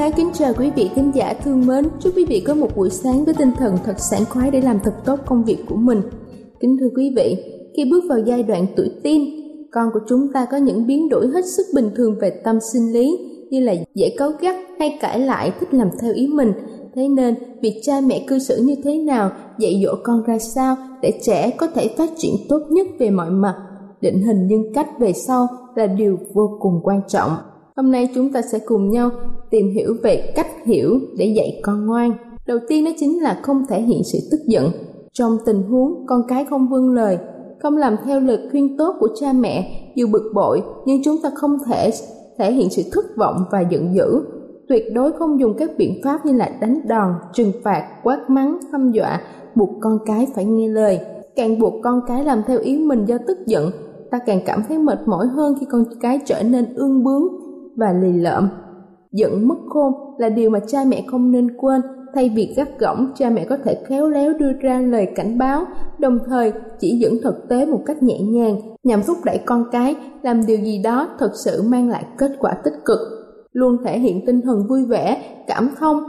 Ái kính chào quý vị khán giả thương mến. Chúc quý vị có một buổi sáng với tinh thần thật sảng khoái để làm thật tốt công việc của mình. Kính thưa quý vị, khi bước vào giai đoạn tuổi teen, con của chúng ta có những biến đổi hết sức bình thường về tâm sinh lý như là dễ cáu gắt hay cãi lại thích làm theo ý mình. Thế nên, việc cha mẹ cư xử như thế nào, dạy dỗ con ra sao để trẻ có thể phát triển tốt nhất về mọi mặt, định hình nhân cách về sau là điều vô cùng quan trọng. Hôm nay chúng ta sẽ cùng nhau tìm hiểu về cách hiểu để dạy con ngoan. Đầu tiên đó chính là không thể hiện sự tức giận. Trong tình huống con cái không vâng lời, không làm theo lời khuyên tốt của cha mẹ, dù bực bội nhưng chúng ta không thể thể hiện sự thất vọng và giận dữ. Tuyệt đối không dùng các biện pháp như là đánh đòn, trừng phạt, quát mắng, hăm dọa, buộc con cái phải nghe lời. Càng buộc con cái làm theo ý mình do tức giận, ta càng cảm thấy mệt mỏi hơn khi con cái trở nên ương bướng và lì lợm. Giận mất khôn là điều mà cha mẹ không nên quên, thay vì gắt gỏng, cha mẹ có thể khéo léo đưa ra lời cảnh báo, đồng thời chỉ dẫn thực tế một cách nhẹ nhàng nhằm thúc đẩy con cái làm điều gì đó thật sự mang lại kết quả tích cực. Luôn thể hiện tinh thần vui vẻ, cảm thông,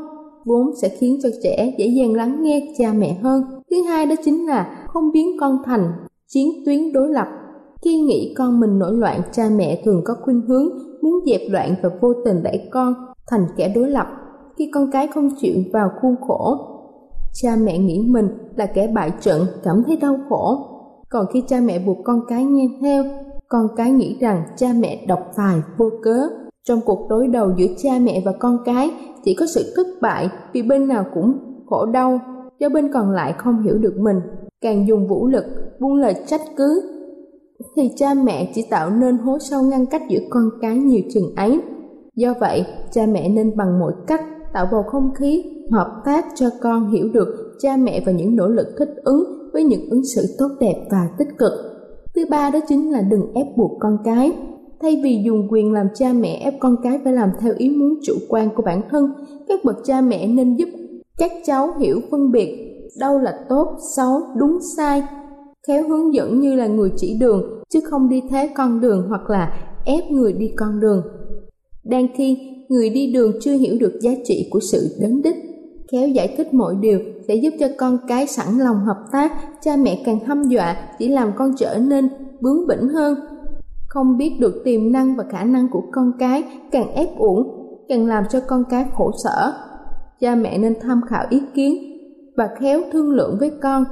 vốn sẽ khiến cho trẻ dễ dàng lắng nghe cha mẹ hơn. Thứ hai đó chính là không biến con thành chiến tuyến đối lập. Khi nghĩ con mình nổi loạn, cha mẹ thường có khuynh hướng muốn dẹp loạn và vô tình đẩy con thành kẻ đối lập khi con cái không chịu vào khuôn khổ. Cha mẹ nghĩ mình là kẻ bại trận, cảm thấy đau khổ. Còn khi cha mẹ buộc con cái nghe theo, con cái nghĩ rằng cha mẹ độc tài, vô cớ. Trong cuộc đối đầu giữa cha mẹ và con cái, chỉ có sự thất bại vì bên nào cũng khổ đau, do bên còn lại không hiểu được mình. Càng dùng vũ lực, buông lời trách cứ thì cha mẹ chỉ tạo nên hố sâu ngăn cách giữa con cái nhiều chừng ấy. Do vậy, cha mẹ nên bằng mọi cách tạo bầu không khí hợp tác cho con hiểu được cha mẹ và những nỗ lực thích ứng với những ứng xử tốt đẹp và tích cực. Thứ ba đó chính là đừng ép buộc con cái. Thay vì dùng quyền làm cha mẹ ép con cái phải làm theo ý muốn chủ quan của bản thân, các bậc cha mẹ nên giúp các cháu hiểu phân biệt đâu là tốt, xấu, đúng sai, khéo hướng dẫn như là người chỉ đường, chứ không đi thế con đường hoặc là ép người đi con đường. Đang khi người đi đường chưa hiểu được giá trị của sự đến đích khéo giải thích mọi điều sẽ giúp cho con cái sẵn lòng hợp tác, cha mẹ càng hăm dọa chỉ làm con trở nên bướng bỉnh hơn. Không biết được tiềm năng và khả năng của con cái càng ép uổng, càng làm cho con cái khổ sở. Cha mẹ nên tham khảo ý kiến và khéo thương lượng với con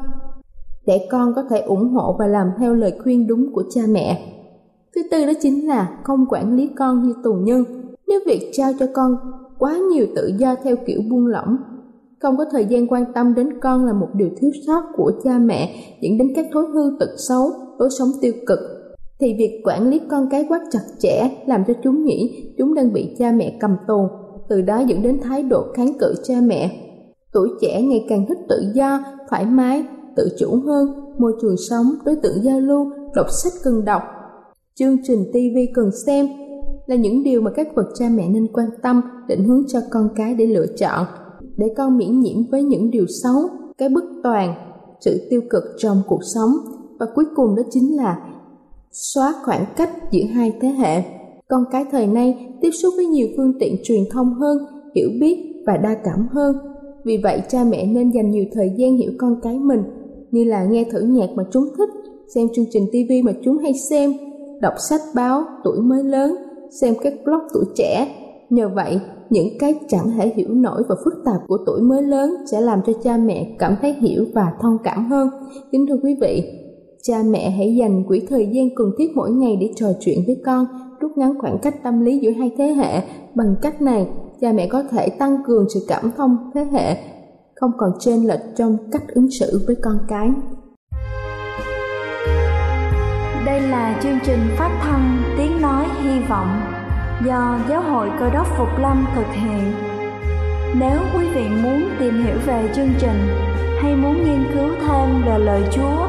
để con có thể ủng hộ và làm theo lời khuyên đúng của cha mẹ. Thứ tư đó chính là không quản lý con như tù nhân. Nếu việc trao cho con quá nhiều tự do theo kiểu buông lỏng, không có thời gian quan tâm đến con là một điều thiếu sót của cha mẹ dẫn đến các thói hư tật xấu, lối sống tiêu cực thì việc quản lý con cái quá chặt chẽ làm cho chúng nghĩ chúng đang bị cha mẹ cầm tù, từ đó dẫn đến thái độ kháng cự cha mẹ. Tuổi trẻ ngày càng thích tự do, thoải mái, tự chủ hơn, môi trường sống, đối tượng giao lưu, đọc sách cần đọc. chương trình TV cần xem là những điều mà các bậc cha mẹ nên quan tâm, định hướng cho con cái để lựa chọn, để con miễn nhiễm với những điều xấu, cái bất toàn, sự tiêu cực trong cuộc sống và cuối cùng đó chính là xóa khoảng cách giữa hai thế hệ. Con cái thời nay tiếp xúc với nhiều phương tiện truyền thông hơn, hiểu biết và đa cảm hơn. Vì vậy cha mẹ nên dành nhiều thời gian hiểu con cái mình như là nghe thử nhạc mà chúng thích, xem chương trình TV mà chúng hay xem, đọc sách báo tuổi mới lớn, xem các blog tuổi trẻ. Nhờ vậy, những cái chẳng thể hiểu nổi và phức tạp của tuổi mới lớn sẽ làm cho cha mẹ cảm thấy hiểu và thông cảm hơn. Kính thưa quý vị, cha mẹ hãy dành quỹ thời gian cần thiết mỗi ngày để trò chuyện với con, rút ngắn khoảng cách tâm lý giữa hai thế hệ. Bằng cách này, cha mẹ có thể tăng cường sự cảm thông thế hệ, không còn chênh lệch trong cách ứng xử với con cái. Đây là chương trình phát thanh Tiếng Nói Hy Vọng do Giáo hội Cơ đốc Phục Lâm thực hiện. Nếu quý vị muốn tìm hiểu về chương trình hay muốn nghiên cứu thêm về lời Chúa,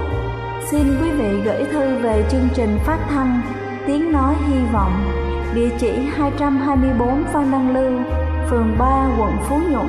xin quý vị gửi thư về chương trình phát thanh Tiếng Nói Hy Vọng, địa chỉ 224 Phan Đăng Lưu, phường 3, quận Phú Nhuận,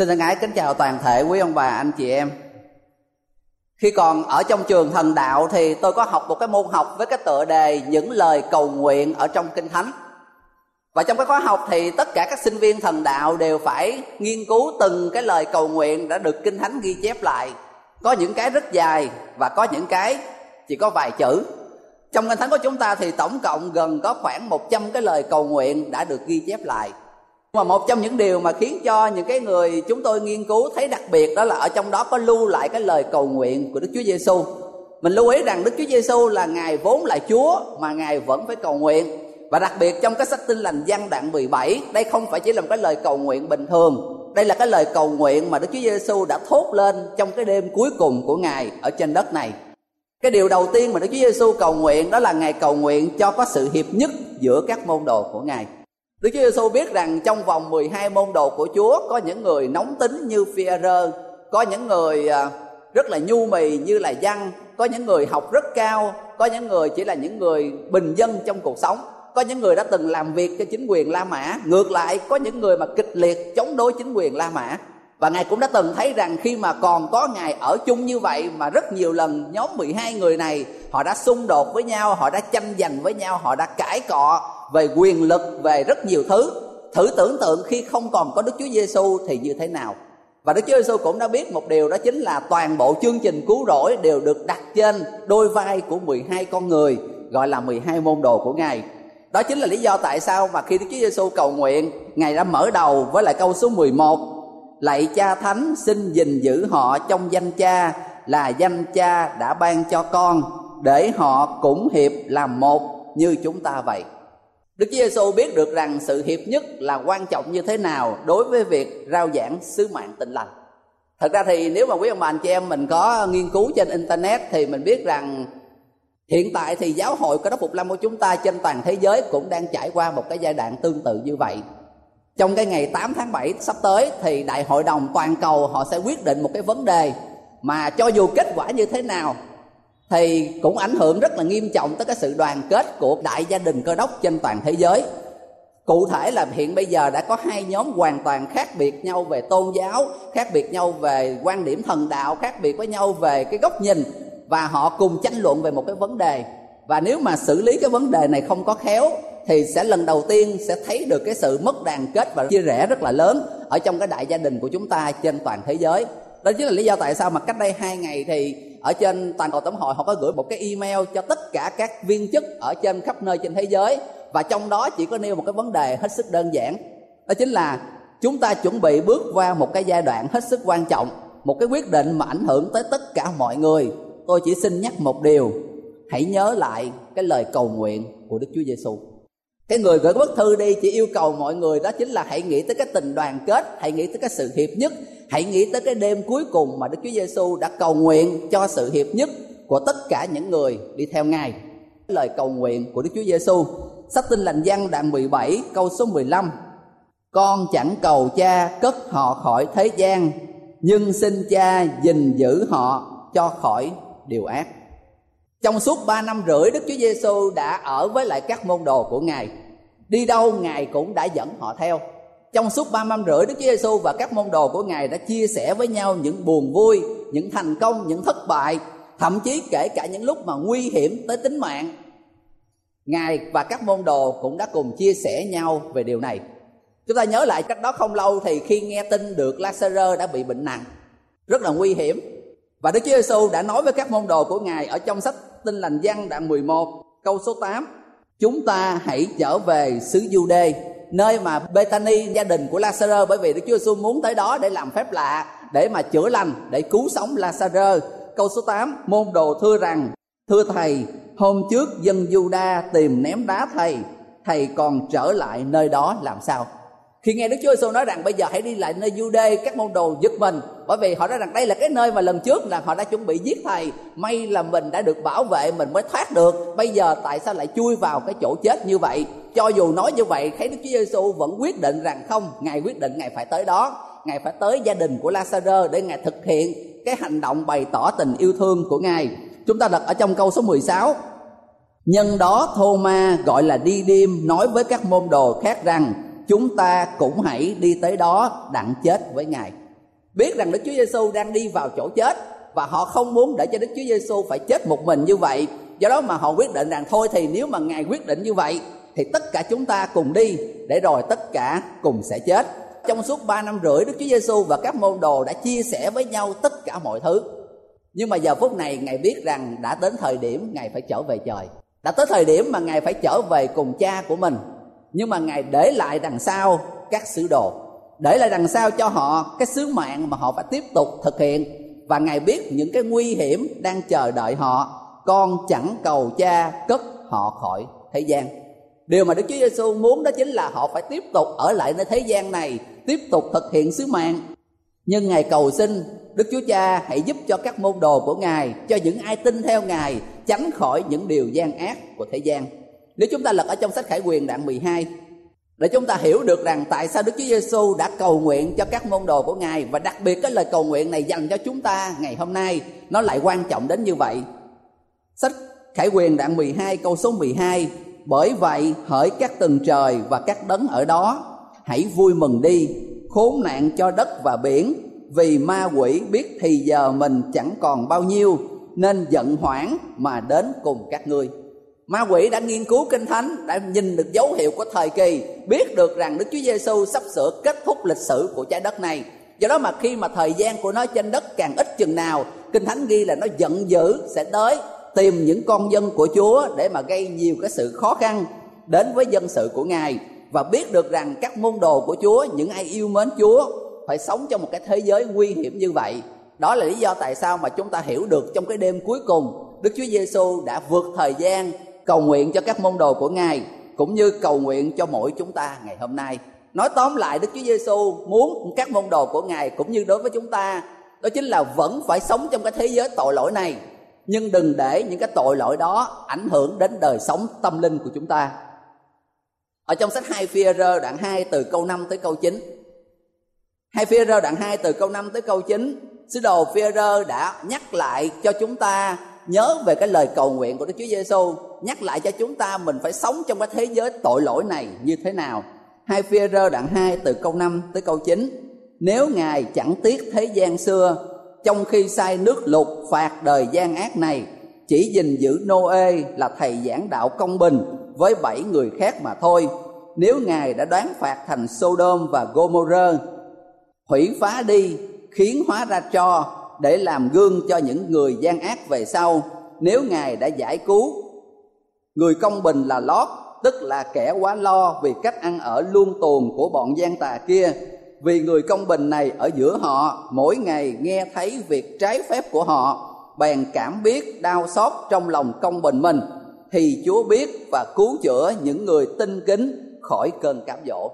Xin thân ái kính chào toàn thể quý ông bà, anh chị em. Khi còn ở trong trường thần đạo thì tôi có học một cái môn học với cái tựa đề Những lời cầu nguyện ở trong Kinh Thánh. Và trong cái khóa học thì tất cả các sinh viên thần đạo đều phải nghiên cứu từng cái lời cầu nguyện đã được Kinh Thánh ghi chép lại. Có những cái rất dài và có những cái chỉ có vài chữ. Trong Kinh Thánh của chúng ta thì tổng cộng gần có khoảng 100 cái lời cầu nguyện đã được ghi chép lại mà một trong những điều mà khiến cho những cái người chúng tôi nghiên cứu thấy đặc biệt đó là ở trong đó có lưu lại cái lời cầu nguyện của Đức Chúa Giêsu. Mình lưu ý rằng Đức Chúa Giêsu là ngài vốn là Chúa mà ngài vẫn phải cầu nguyện. Và đặc biệt trong cái sách Tin lành gian đoạn 17, đây không phải chỉ là một cái lời cầu nguyện bình thường đây là cái lời cầu nguyện mà Đức Chúa Giêsu đã thốt lên trong cái đêm cuối cùng của Ngài ở trên đất này. Cái điều đầu tiên mà Đức Chúa Giêsu cầu nguyện đó là Ngài cầu nguyện cho có sự hiệp nhất giữa các môn đồ của Ngài. Đức Chúa Giêsu biết rằng trong vòng 12 môn đồ của Chúa có những người nóng tính như phi có những người à, rất là nhu mì như là văn, có những người học rất cao, có những người chỉ là những người bình dân trong cuộc sống có những người đã từng làm việc cho chính quyền La Mã. Ngược lại có những người mà kịch liệt chống đối chính quyền La Mã và Ngài cũng đã từng thấy rằng khi mà còn có Ngài ở chung như vậy mà rất nhiều lần nhóm 12 người này họ đã xung đột với nhau, họ đã tranh giành với nhau, họ đã cãi cọ về quyền lực, về rất nhiều thứ. Thử tưởng tượng khi không còn có Đức Chúa Giêsu thì như thế nào? Và Đức Chúa Giêsu cũng đã biết một điều đó chính là toàn bộ chương trình cứu rỗi đều được đặt trên đôi vai của 12 con người gọi là 12 môn đồ của Ngài đó chính là lý do tại sao mà khi Đức Chúa Giêsu cầu nguyện Ngài đã mở đầu với lại câu số 11 Lạy cha thánh, xin gìn giữ họ trong danh cha, Là danh cha đã ban cho con, Để họ cũng hiệp làm một như chúng ta vậy. Đức Chúa Giêsu biết được rằng sự hiệp nhất là quan trọng như thế nào Đối với việc rao giảng sứ mạng tình lành. Thật ra thì nếu mà quý ông bà anh chị em mình có nghiên cứu trên Internet Thì mình biết rằng hiện tại thì giáo hội cơ đốc phục lâm của chúng ta trên toàn thế giới cũng đang trải qua một cái giai đoạn tương tự như vậy trong cái ngày 8 tháng 7 sắp tới thì đại hội đồng toàn cầu họ sẽ quyết định một cái vấn đề mà cho dù kết quả như thế nào thì cũng ảnh hưởng rất là nghiêm trọng tới cái sự đoàn kết của đại gia đình cơ đốc trên toàn thế giới. Cụ thể là hiện bây giờ đã có hai nhóm hoàn toàn khác biệt nhau về tôn giáo, khác biệt nhau về quan điểm thần đạo, khác biệt với nhau về cái góc nhìn và họ cùng tranh luận về một cái vấn đề. Và nếu mà xử lý cái vấn đề này không có khéo thì sẽ lần đầu tiên sẽ thấy được cái sự mất đoàn kết và chia rẽ rất là lớn ở trong cái đại gia đình của chúng ta trên toàn thế giới. Đó chính là lý do tại sao mà cách đây hai ngày thì ở trên toàn cầu tổng hội họ có gửi một cái email cho tất cả các viên chức ở trên khắp nơi trên thế giới và trong đó chỉ có nêu một cái vấn đề hết sức đơn giản. Đó chính là chúng ta chuẩn bị bước qua một cái giai đoạn hết sức quan trọng, một cái quyết định mà ảnh hưởng tới tất cả mọi người. Tôi chỉ xin nhắc một điều, hãy nhớ lại cái lời cầu nguyện của Đức Chúa Giêsu. Cái người gửi bức thư đi chỉ yêu cầu mọi người đó chính là hãy nghĩ tới cái tình đoàn kết, hãy nghĩ tới cái sự hiệp nhất, hãy nghĩ tới cái đêm cuối cùng mà Đức Chúa Giêsu đã cầu nguyện cho sự hiệp nhất của tất cả những người đi theo Ngài. Lời cầu nguyện của Đức Chúa Giêsu, sách Tin lành văn đoạn 17 câu số 15. Con chẳng cầu cha cất họ khỏi thế gian, nhưng xin cha gìn giữ họ cho khỏi điều ác trong suốt ba năm rưỡi Đức Chúa Giêsu đã ở với lại các môn đồ của Ngài. Đi đâu Ngài cũng đã dẫn họ theo. Trong suốt ba năm rưỡi Đức Chúa Giêsu và các môn đồ của Ngài đã chia sẻ với nhau những buồn vui Những thành công, những thất bại Thậm chí kể cả những lúc mà nguy hiểm tới tính mạng. Ngài và các môn đồ cũng đã cùng chia sẻ nhau về điều này. Chúng ta nhớ lại cách đó không lâu thì khi nghe tin được Lazarus đã bị bệnh nặng Rất là nguy hiểm. Và Đức Chúa Giêsu đã nói với các môn đồ của Ngài ở trong sách Tin lành văn đoạn 11 câu số 8 Chúng ta hãy trở về xứ Jude nơi mà Bethany, gia đình của Lazaro, bởi vì Đức Chúa Giêsu muốn tới đó để làm phép lạ, để mà chữa lành, để cứu sống Lazaro Câu số 8 môn đồ thưa rằng, thưa thầy, hôm trước dân Juda tìm ném đá thầy thầy còn trở lại nơi đó làm sao? Khi nghe Đức Chúa Giêsu nói rằng bây giờ hãy đi lại nơi Jude các môn đồ giật mình, bởi vì họ nói rằng đây là cái nơi mà lần trước là họ đã chuẩn bị giết thầy. May là mình đã được bảo vệ, mình mới thoát được. Bây giờ tại sao lại chui vào cái chỗ chết như vậy? Cho dù nói như vậy, thấy Đức Chúa Giêsu vẫn quyết định rằng không, ngài quyết định ngài phải tới đó. Ngài phải tới gia đình của Lazaro để ngài thực hiện cái hành động bày tỏ tình yêu thương của ngài. Chúng ta đặt ở trong câu số 16 nhân đó Thô Ma gọi là đi đêm nói với các môn đồ khác rằng chúng ta cũng hãy đi tới đó đặng chết với ngài. Biết rằng đức chúa giêsu đang đi vào chỗ chết và họ không muốn để cho đức chúa giêsu phải chết một mình như vậy. Do đó mà họ quyết định rằng thôi thì nếu mà ngài quyết định như vậy, thì tất cả chúng ta cùng đi, để rồi tất cả cùng sẽ chết. Trong suốt ba năm rưỡi, đức chúa giêsu và các môn đồ đã chia sẻ với nhau tất cả mọi thứ. Nhưng mà giờ phút này, ngài biết rằng đã đến thời điểm ngài phải trở về trời. Đã tới thời điểm mà ngài phải trở về cùng cha của mình nhưng mà ngài để lại đằng sau các sứ đồ, để lại đằng sau cho họ cái sứ mạng mà họ phải tiếp tục thực hiện. Và ngài biết những cái nguy hiểm đang chờ đợi họ, con chẳng cầu cha cất họ khỏi thế gian. Điều mà đức chúa giêsu muốn đó chính là họ phải tiếp tục ở lại nơi thế gian này, tiếp tục thực hiện sứ mạng. Nhưng ngài cầu xin đức chúa cha hãy giúp cho các môn đồ của ngài, cho những ai tin theo ngài, tránh khỏi những điều gian ác của thế gian nếu chúng ta lật ở trong sách khải quyền đoạn 12 để chúng ta hiểu được rằng tại sao Đức Chúa Giêsu đã cầu nguyện cho các môn đồ của Ngài và đặc biệt cái lời cầu nguyện này dành cho chúng ta ngày hôm nay, nó lại quan trọng đến như vậy. Sách Khải Quyền đoạn 12 câu số 12 Bởi vậy hỡi các tầng trời và các đấng ở đó, Hãy vui mừng đi, Khốn nạn cho đất và biển, Vì ma quỷ biết thì giờ mình chẳng còn bao nhiêu, Nên giận hoảng mà đến cùng các ngươi Ma quỷ đã nghiên cứu kinh thánh, đã nhìn được dấu hiệu của thời kỳ, biết được rằng Đức Chúa Giêsu sắp sửa kết thúc lịch sử của trái đất này. Do đó mà khi mà thời gian của nó trên đất càng ít chừng nào, kinh thánh ghi là nó giận dữ sẽ tới tìm những con dân của Chúa để mà gây nhiều cái sự khó khăn đến với dân sự của Ngài và biết được rằng các môn đồ của Chúa, những ai yêu mến Chúa phải sống trong một cái thế giới nguy hiểm như vậy. Đó là lý do tại sao mà chúng ta hiểu được trong cái đêm cuối cùng Đức Chúa Giêsu đã vượt thời gian cầu nguyện cho các môn đồ của Ngài cũng như cầu nguyện cho mỗi chúng ta ngày hôm nay. Nói tóm lại Đức Chúa Giêsu muốn các môn đồ của Ngài cũng như đối với chúng ta đó chính là vẫn phải sống trong cái thế giới tội lỗi này nhưng đừng để những cái tội lỗi đó ảnh hưởng đến đời sống tâm linh của chúng ta. Ở trong sách 2 phi rơ đoạn 2 từ câu 5 tới câu 9. 2 phi rơ đoạn 2 từ câu 5 tới câu 9, sứ đồ phi rơ đã nhắc lại cho chúng ta nhớ về cái lời cầu nguyện của Đức Chúa Giêsu, nhắc lại cho chúng ta mình phải sống trong cái thế giới tội lỗi này như thế nào. Hai phi rơ đoạn 2 từ câu 5 tới câu 9. Nếu Ngài chẳng tiếc thế gian xưa, trong khi sai nước lục phạt đời gian ác này, chỉ gìn giữ Noe là thầy giảng đạo công bình với bảy người khác mà thôi. Nếu Ngài đã đoán phạt thành Sodom và Gomorrah, hủy phá đi, khiến hóa ra cho để làm gương cho những người gian ác về sau, nếu ngài đã giải cứu. Người công bình là lót, tức là kẻ quá lo vì cách ăn ở luôn tuồn của bọn gian tà kia. Vì người công bình này ở giữa họ, mỗi ngày nghe thấy việc trái phép của họ, bèn cảm biết đau xót trong lòng công bình mình, thì chúa biết và cứu chữa những người tinh kính khỏi cơn cám dỗ.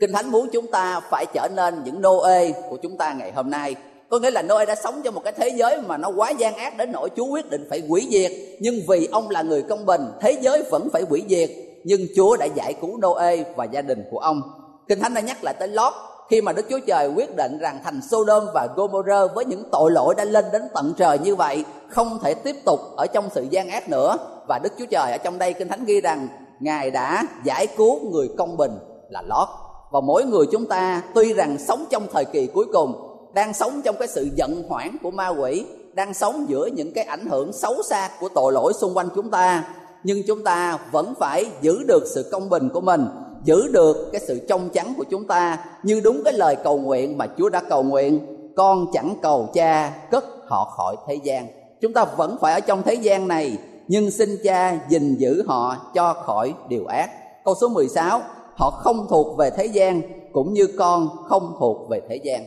Kinh thánh muốn chúng ta phải trở nên những nô ê của chúng ta ngày hôm nay có nghĩa là Noe đã sống trong một cái thế giới mà nó quá gian ác đến nỗi Chúa quyết định phải hủy diệt. Nhưng vì ông là người công bình, thế giới vẫn phải hủy diệt. Nhưng Chúa đã giải cứu Noe và gia đình của ông. Kinh Thánh đã nhắc lại tới Lót khi mà Đức Chúa Trời quyết định rằng thành Sodom và Gomorrah với những tội lỗi đã lên đến tận trời như vậy, không thể tiếp tục ở trong sự gian ác nữa. Và Đức Chúa Trời ở trong đây, Kinh Thánh ghi rằng, Ngài đã giải cứu người công bình là Lót và mỗi người chúng ta tuy rằng sống trong thời kỳ cuối cùng đang sống trong cái sự giận hoảng của ma quỷ, đang sống giữa những cái ảnh hưởng xấu xa của tội lỗi xung quanh chúng ta. Nhưng chúng ta vẫn phải giữ được sự công bình của mình, giữ được cái sự trong trắng của chúng ta như đúng cái lời cầu nguyện mà Chúa đã cầu nguyện. Con chẳng cầu cha, cất họ khỏi thế gian. Chúng ta vẫn phải ở trong thế gian này, nhưng xin cha gìn giữ họ cho khỏi điều ác. Câu số 16 họ không thuộc về thế gian, cũng như con không thuộc về thế gian.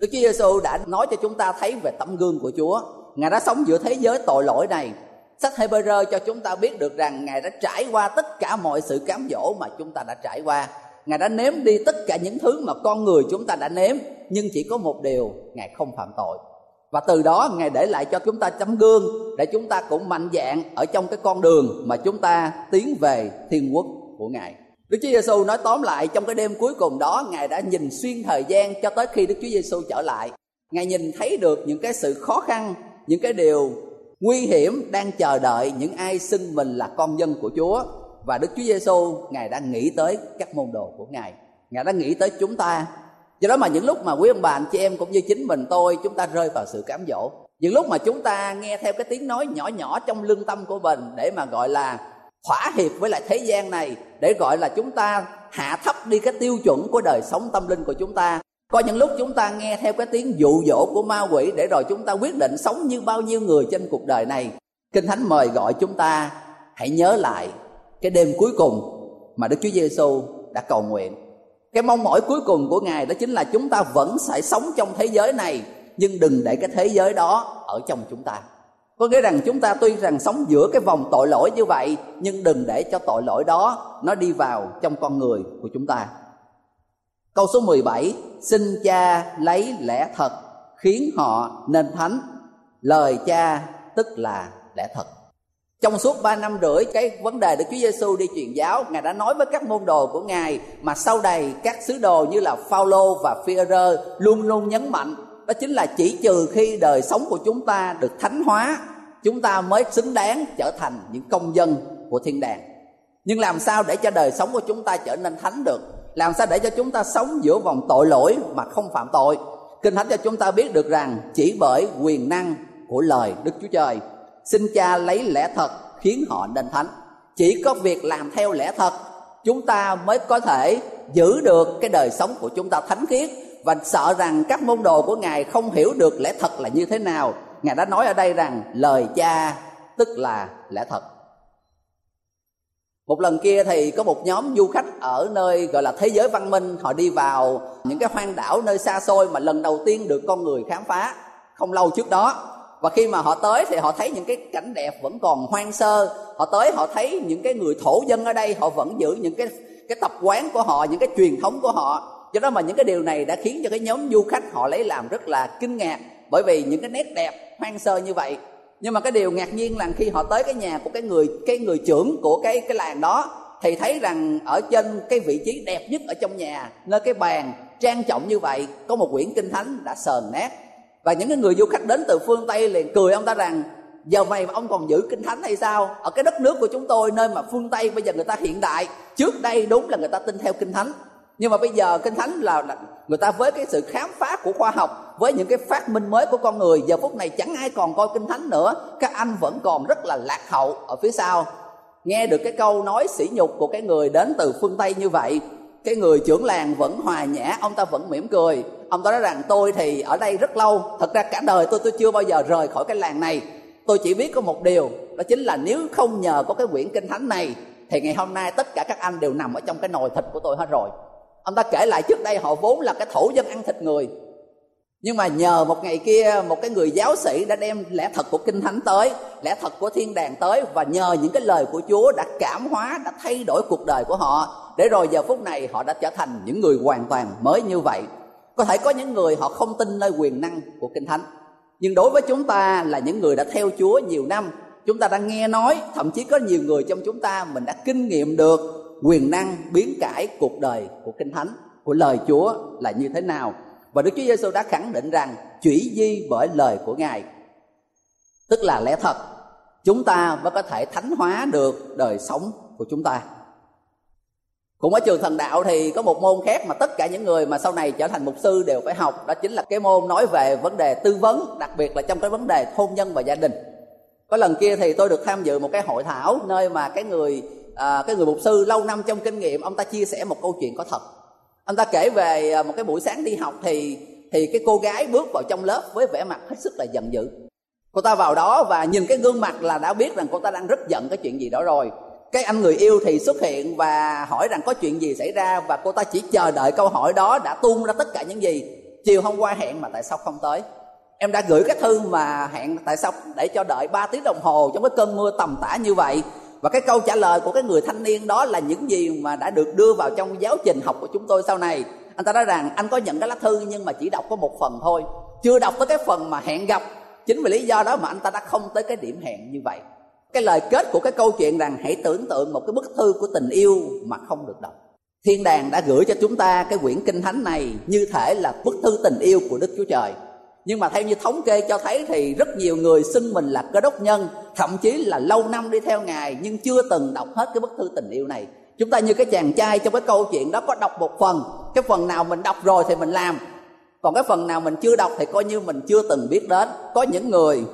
Đức Chúa Giêsu đã nói cho chúng ta thấy về tấm gương của Chúa. Ngài đã sống giữa thế giới tội lỗi này. Sách Hebrew cho chúng ta biết được rằng Ngài đã trải qua tất cả mọi sự cám dỗ mà chúng ta đã trải qua. Ngài đã nếm đi tất cả những thứ mà con người chúng ta đã nếm, nhưng chỉ có một điều, Ngài không phạm tội. Và từ đó Ngài để lại cho chúng ta tấm gương để chúng ta cũng mạnh dạn ở trong cái con đường mà chúng ta tiến về thiên quốc của Ngài. Đức Chúa Giêsu nói tóm lại trong cái đêm cuối cùng đó Ngài đã nhìn xuyên thời gian cho tới khi Đức Chúa Giêsu trở lại. Ngài nhìn thấy được những cái sự khó khăn, những cái điều nguy hiểm đang chờ đợi những ai xưng mình là con dân của Chúa và Đức Chúa Giêsu Ngài đã nghĩ tới các môn đồ của Ngài. Ngài đã nghĩ tới chúng ta. Do đó mà những lúc mà quý ông bà anh chị em cũng như chính mình tôi chúng ta rơi vào sự cám dỗ. Những lúc mà chúng ta nghe theo cái tiếng nói nhỏ nhỏ trong lương tâm của mình để mà gọi là thỏa hiệp với lại thế gian này để gọi là chúng ta hạ thấp đi cái tiêu chuẩn của đời sống tâm linh của chúng ta. Có những lúc chúng ta nghe theo cái tiếng dụ dỗ của ma quỷ để rồi chúng ta quyết định sống như bao nhiêu người trên cuộc đời này. Kinh thánh mời gọi chúng ta hãy nhớ lại cái đêm cuối cùng mà đức chúa giêsu đã cầu nguyện. Cái mong mỏi cuối cùng của ngài đó chính là chúng ta vẫn sẽ sống trong thế giới này, nhưng đừng để cái thế giới đó ở trong chúng ta có nghĩa rằng chúng ta tuy rằng sống giữa cái vòng tội lỗi như vậy, nhưng đừng để cho tội lỗi đó nó đi vào trong con người của chúng ta. Câu số 17 Xin cha lấy lẽ thật khiến họ nên thánh. Lời cha tức là lẽ thật. Trong suốt ba năm rưỡi, cái vấn đề được Chúa Giêsu đi truyền giáo, Ngài đã nói với các môn đồ của Ngài Mà sau đây các sứ đồ như là Phaolô và phi luôn luôn nhấn mạnh đó chính là chỉ trừ khi đời sống của chúng ta được thánh hóa, Chúng ta mới xứng đáng trở thành những công dân của thiên đàng. Nhưng làm sao để cho đời sống của chúng ta trở nên thánh được? Làm sao để cho chúng ta sống giữa vòng tội lỗi mà không phạm tội? Kinh Thánh cho chúng ta biết được rằng chỉ bởi quyền năng của lời Đức Chúa Trời, xin cha lấy lẽ thật khiến họ nên thánh. Chỉ có việc làm theo lẽ thật, chúng ta mới có thể giữ được cái đời sống của chúng ta thánh khiết và sợ rằng các môn đồ của ngài không hiểu được lẽ thật là như thế nào. Ngài đã nói ở đây rằng, lời cha, tức là lẽ thật. Một lần kia thì có một nhóm du khách ở nơi gọi là thế giới văn minh, họ đi vào những cái hoang đảo nơi xa xôi mà lần đầu tiên được con người khám phá không lâu trước đó. Và khi mà họ tới thì họ thấy những cái cảnh đẹp vẫn còn hoang sơ. Họ tới, họ thấy những cái người thổ dân ở đây, họ vẫn giữ những cái cái tập quán của họ, những cái truyền thống của họ do đó mà những cái điều này đã khiến cho cái nhóm du khách họ lấy làm rất là kinh ngạc bởi vì những cái nét đẹp hoang sơ như vậy. Nhưng mà cái điều ngạc nhiên là khi họ tới cái nhà của cái người cái người trưởng của cái cái làng đó thì thấy rằng ở trên cái vị trí đẹp nhất ở trong nhà, nơi cái bàn trang trọng như vậy, có một quyển kinh thánh đã sờn nát và những cái người du khách đến từ phương tây liền cười ông ta rằng, giờ mày mà ông còn giữ kinh thánh hay sao? Ở cái đất nước của chúng tôi, nơi mà phương tây bây giờ người ta hiện đại, trước đây đúng là người ta tin theo kinh thánh nhưng mà bây giờ kinh thánh là, người ta với cái sự khám phá của khoa học với những cái phát minh mới của con người giờ phút này chẳng ai còn coi kinh thánh nữa. Các anh vẫn còn rất là lạc hậu ở phía sau. Nghe được cái câu nói sỉ nhục của cái người đến từ phương tây như vậy cái người trưởng làng vẫn hòa nhã ông ta vẫn mỉm cười. Ông ta nói rằng tôi thì ở đây rất lâu thật ra cả đời tôi tôi chưa bao giờ rời khỏi cái làng này. Tôi chỉ biết có một điều đó chính là nếu không nhờ có cái quyển kinh thánh này thì ngày hôm nay tất cả các anh đều nằm ở trong cái nồi thịt của tôi hết rồi ông ta kể lại trước đây họ vốn là cái thổ dân ăn thịt người. Nhưng mà nhờ một ngày kia, một cái người giáo sĩ đã đem lẽ thật của kinh thánh tới, lẽ thật của thiên đàng tới, và nhờ những cái lời của chúa đã cảm hóa, đã thay đổi cuộc đời của họ, để rồi giờ phút này họ đã trở thành những người hoàn toàn mới như vậy. Có thể có những người họ không tin nơi quyền năng của kinh thánh, nhưng đối với chúng ta là những người đã theo chúa nhiều năm, chúng ta đã nghe nói, thậm chí có nhiều người trong chúng ta mình đã kinh nghiệm được quyền năng biến cải cuộc đời của kinh thánh, của lời chúa là như thế nào? Và đức chúa giêsu đã khẳng định rằng chỉ di bởi lời của ngài. Tức là lẽ thật, chúng ta mới có thể thánh hóa được đời sống của chúng ta. Cũng ở trường thần đạo thì có một môn khác mà tất cả những người mà sau này trở thành mục sư đều phải học, đó chính là cái môn nói về vấn đề tư vấn, đặc biệt là trong cái vấn đề hôn nhân và gia đình. Có lần kia thì tôi được tham dự một cái hội thảo nơi mà cái người à, cái người mục sư lâu năm trong kinh nghiệm ông ta chia sẻ một câu chuyện có thật. Ông ta kể về à, một cái buổi sáng đi học thì thì cái cô gái bước vào trong lớp với vẻ mặt hết sức là giận dữ. Cô ta vào đó và nhìn cái gương mặt là đã biết rằng cô ta đang rất giận cái chuyện gì đó rồi. Cái anh người yêu thì xuất hiện và hỏi rằng có chuyện gì xảy ra và cô ta chỉ chờ đợi câu hỏi đó đã tuôn ra tất cả những gì. Chiều hôm qua hẹn mà tại sao không tới? Em đã gửi cái thư mà hẹn tại sao để cho đợi 3 tiếng đồng hồ trong cái cơn mưa tầm tã như vậy và cái câu trả lời của cái người thanh niên đó là những gì mà đã được đưa vào trong giáo trình học của chúng tôi sau này. Anh ta nói rằng, anh có nhận cái lá thư nhưng mà chỉ đọc có một phần thôi. Chưa đọc tới cái phần mà hẹn gặp. Chính vì lý do đó mà anh ta đã không tới cái điểm hẹn như vậy. Cái lời kết của cái câu chuyện rằng, hãy tưởng tượng một cái bức thư của tình yêu mà không được đọc. Thiên đàng đã gửi cho chúng ta cái quyển kinh thánh này như thể là bức thư tình yêu của đức chúa trời nhưng mà theo như thống kê cho thấy thì rất nhiều người xưng mình là cơ đốc nhân thậm chí là lâu năm đi theo ngài nhưng chưa từng đọc hết cái bức thư tình yêu này. Chúng ta như cái chàng trai trong cái câu chuyện đó có đọc một phần cái phần nào mình đọc rồi thì mình làm. Còn cái phần nào mình chưa đọc thì coi như mình chưa từng biết đến. Có những người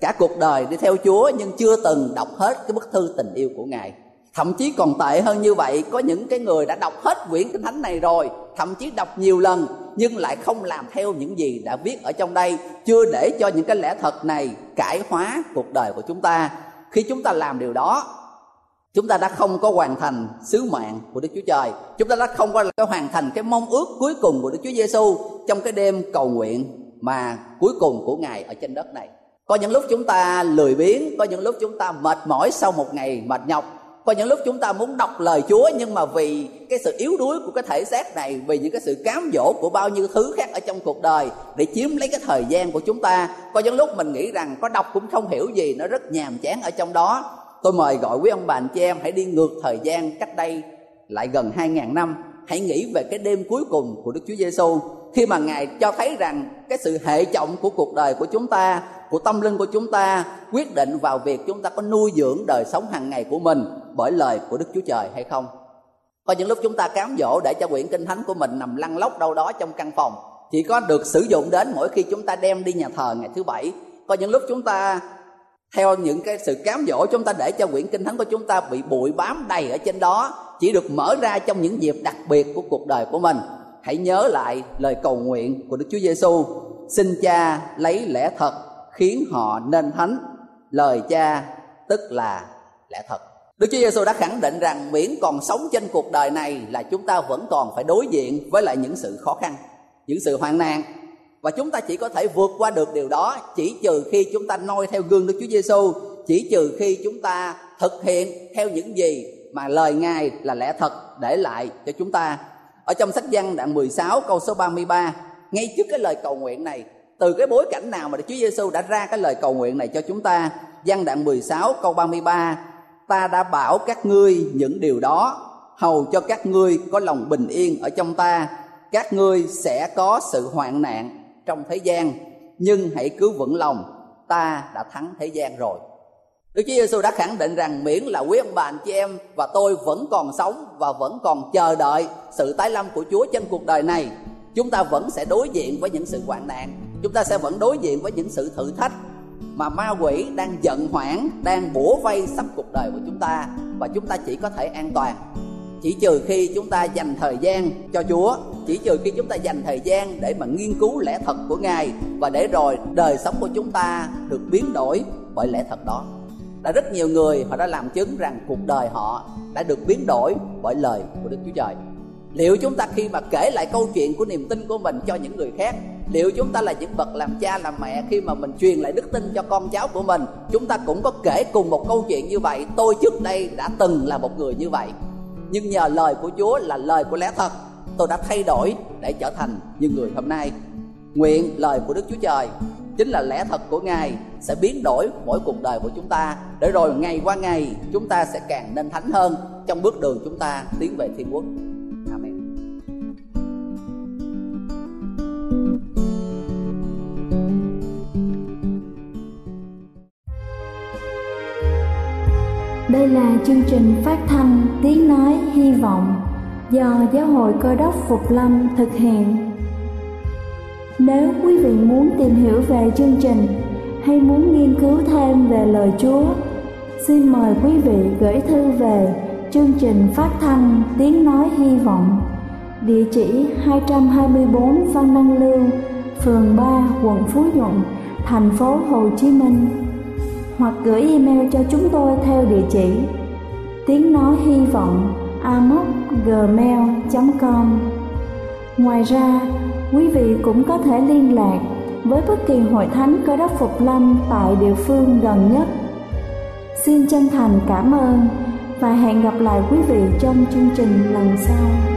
cả cuộc đời đi theo Chúa nhưng chưa từng đọc hết cái bức thư tình yêu của Ngài. Thậm chí còn tệ hơn như vậy, có những cái người đã đọc hết quyển kinh thánh này rồi, thậm chí đọc nhiều lần nhưng lại không làm theo những gì đã viết ở trong đây, chưa để cho những cái lẽ thật này cải hóa cuộc đời của chúng ta. Khi chúng ta làm điều đó, chúng ta đã không có hoàn thành sứ mạng của Đức Chúa Trời. Chúng ta đã không có hoàn thành cái mong ước cuối cùng của Đức Chúa Giêsu trong cái đêm cầu nguyện mà cuối cùng của Ngài ở trên đất này có những lúc chúng ta lười biếng có những lúc chúng ta mệt mỏi sau một ngày mệt nhọc có những lúc chúng ta muốn đọc lời Chúa nhưng mà vì cái sự yếu đuối của cái thể xác này, vì những cái sự cám dỗ của bao nhiêu thứ khác ở trong cuộc đời để chiếm lấy cái thời gian của chúng ta. Có những lúc mình nghĩ rằng có đọc cũng không hiểu gì, nó rất nhàm chán ở trong đó. Tôi mời gọi quý ông bà anh chị em hãy đi ngược thời gian cách đây lại gần 2.000 năm. Hãy nghĩ về cái đêm cuối cùng của Đức Chúa Giêsu khi mà Ngài cho thấy rằng cái sự hệ trọng của cuộc đời của chúng ta, của tâm linh của chúng ta, quyết định vào việc chúng ta có nuôi dưỡng đời sống hàng ngày của mình bởi lời của Đức Chúa Trời hay không. Có những lúc chúng ta cám dỗ để cho quyển kinh thánh của mình nằm lăn lóc đâu đó trong căn phòng chỉ có được sử dụng đến mỗi khi chúng ta đem đi nhà thờ ngày thứ bảy. Có những lúc chúng ta, theo những cái sự cám dỗ chúng ta để cho quyển kinh thánh của chúng ta bị bụi bám đầy ở trên đó, chỉ được mở ra trong những dịp đặc biệt của cuộc đời của mình hãy nhớ lại lời cầu nguyện của Đức Chúa Giêsu xin cha lấy lẽ thật khiến họ nên thánh. Lời cha tức là lẽ thật. Đức Chúa Giêsu đã khẳng định rằng miễn còn sống trên cuộc đời này là chúng ta vẫn còn phải đối diện với lại những sự khó khăn, những sự hoạn nạn và chúng ta chỉ có thể vượt qua được điều đó chỉ trừ khi chúng ta noi theo gương Đức Chúa Giêsu, chỉ trừ khi chúng ta thực hiện theo những gì mà lời Ngài là lẽ thật để lại cho chúng ta. Ở trong sách văn đoạn 16 câu số 33, ngay trước cái lời cầu nguyện này, từ cái bối cảnh nào mà Đức Chúa Giêsu đã ra cái lời cầu nguyện này cho chúng ta? Văn đoạn 16 câu 33, ta đã bảo các ngươi những điều đó hầu cho các ngươi có lòng bình yên ở trong ta. Các ngươi sẽ có sự hoạn nạn trong thế gian nhưng hãy cứ vững lòng. Ta đã thắng thế gian rồi. Đức Chúa Giêsu đã khẳng định rằng miễn là quý ông bà anh chị em và tôi vẫn còn sống và vẫn còn chờ đợi sự tái lâm của Chúa trên cuộc đời này, chúng ta vẫn sẽ đối diện với những sự hoạn nạn, chúng ta sẽ vẫn đối diện với những sự thử thách mà ma quỷ đang giận hoảng, đang bủa vây sắp cuộc đời của chúng ta và chúng ta chỉ có thể an toàn chỉ trừ khi chúng ta dành thời gian cho Chúa, chỉ trừ khi chúng ta dành thời gian để mà nghiên cứu lẽ thật của Ngài và để rồi đời sống của chúng ta được biến đổi bởi lẽ thật đó. Đã rất nhiều người họ đã làm chứng rằng cuộc đời họ đã được biến đổi bởi lời của Đức Chúa Trời. Liệu chúng ta khi mà kể lại câu chuyện của niềm tin của mình cho những người khác Liệu chúng ta là những bậc làm cha làm mẹ khi mà mình truyền lại đức tin cho con cháu của mình, Chúng ta cũng có kể cùng một câu chuyện như vậy. Tôi trước đây đã từng là một người như vậy, nhưng nhờ lời của Chúa là lời của lẽ thật, tôi đã thay đổi để trở thành như người hôm nay. Nguyện lời của Đức Chúa Trời, chính là lẽ thật của Ngài, sẽ biến đổi mỗi cuộc đời của chúng ta. Để rồi ngày qua ngày, chúng ta sẽ càng nên thánh hơn trong bước đường chúng ta tiến về thiên quốc. Đây là chương trình phát thanh Tiếng Nói Hy Vọng do Giáo hội Cơ đốc Phục Lâm thực hiện. Nếu quý vị muốn tìm hiểu về chương trình hay muốn nghiên cứu thêm về lời Chúa, xin mời quý vị gửi thư về chương trình phát thanh Tiếng Nói Hy Vọng, địa chỉ 224 Văn Đăng Lưu, phường 3, quận Phú Nhuận, thành phố Hồ Chí Minh hoặc gửi email cho chúng tôi theo địa chỉ tiếng nói hy vọng amos@gmail.com. Ngoài ra, quý vị cũng có thể liên lạc với bất kỳ hội thánh cơ đốc phục lâm tại địa phương gần nhất. Xin chân thành cảm ơn và hẹn gặp lại quý vị trong chương trình lần sau.